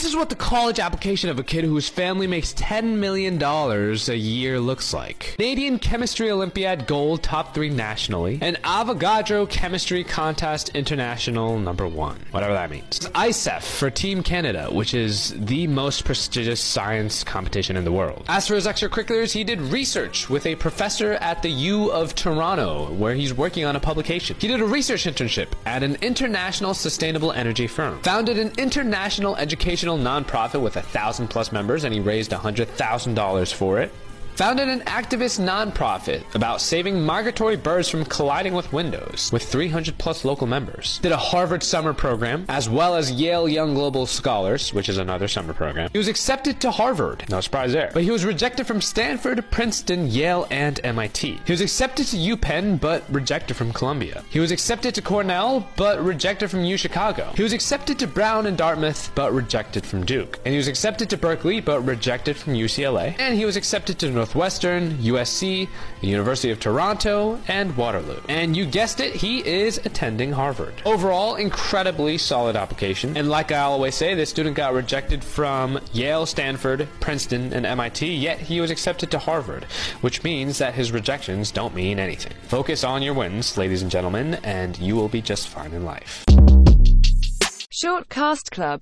This is what the college application of a kid whose family makes $10 million a year looks like. Canadian Chemistry Olympiad Gold Top 3 nationally, and Avogadro Chemistry Contest International number 1. Whatever that means. ISEF for Team Canada, which is the most prestigious science competition in the world. As for his extracurriculars, he did research with a professor at the U of Toronto, where he's working on a publication. He did a research internship at an international sustainable energy firm. Founded an international educational nonprofit with a thousand plus members, and he raised $100,000 for it founded an activist nonprofit about saving migratory birds from colliding with windows with 300 plus local members. Did a Harvard summer program as well as Yale Young Global Scholars, which is another summer program. He was accepted to Harvard. No surprise there. But he was rejected from Stanford, Princeton, Yale, and MIT. He was accepted to UPenn but rejected from Columbia. He was accepted to Cornell but rejected from U Chicago. He was accepted to Brown and Dartmouth but rejected from Duke. And he was accepted to Berkeley but rejected from UCLA. And he was accepted to Northwestern, USC, the University of Toronto, and Waterloo. And you guessed it, he is attending Harvard. Overall, incredibly solid application. And like I always say, this student got rejected from Yale, Stanford, Princeton, and MIT, yet he was accepted to Harvard, which means that his rejections don't mean anything. Focus on your wins, ladies and gentlemen, and you will be just fine in life. Short Cast Club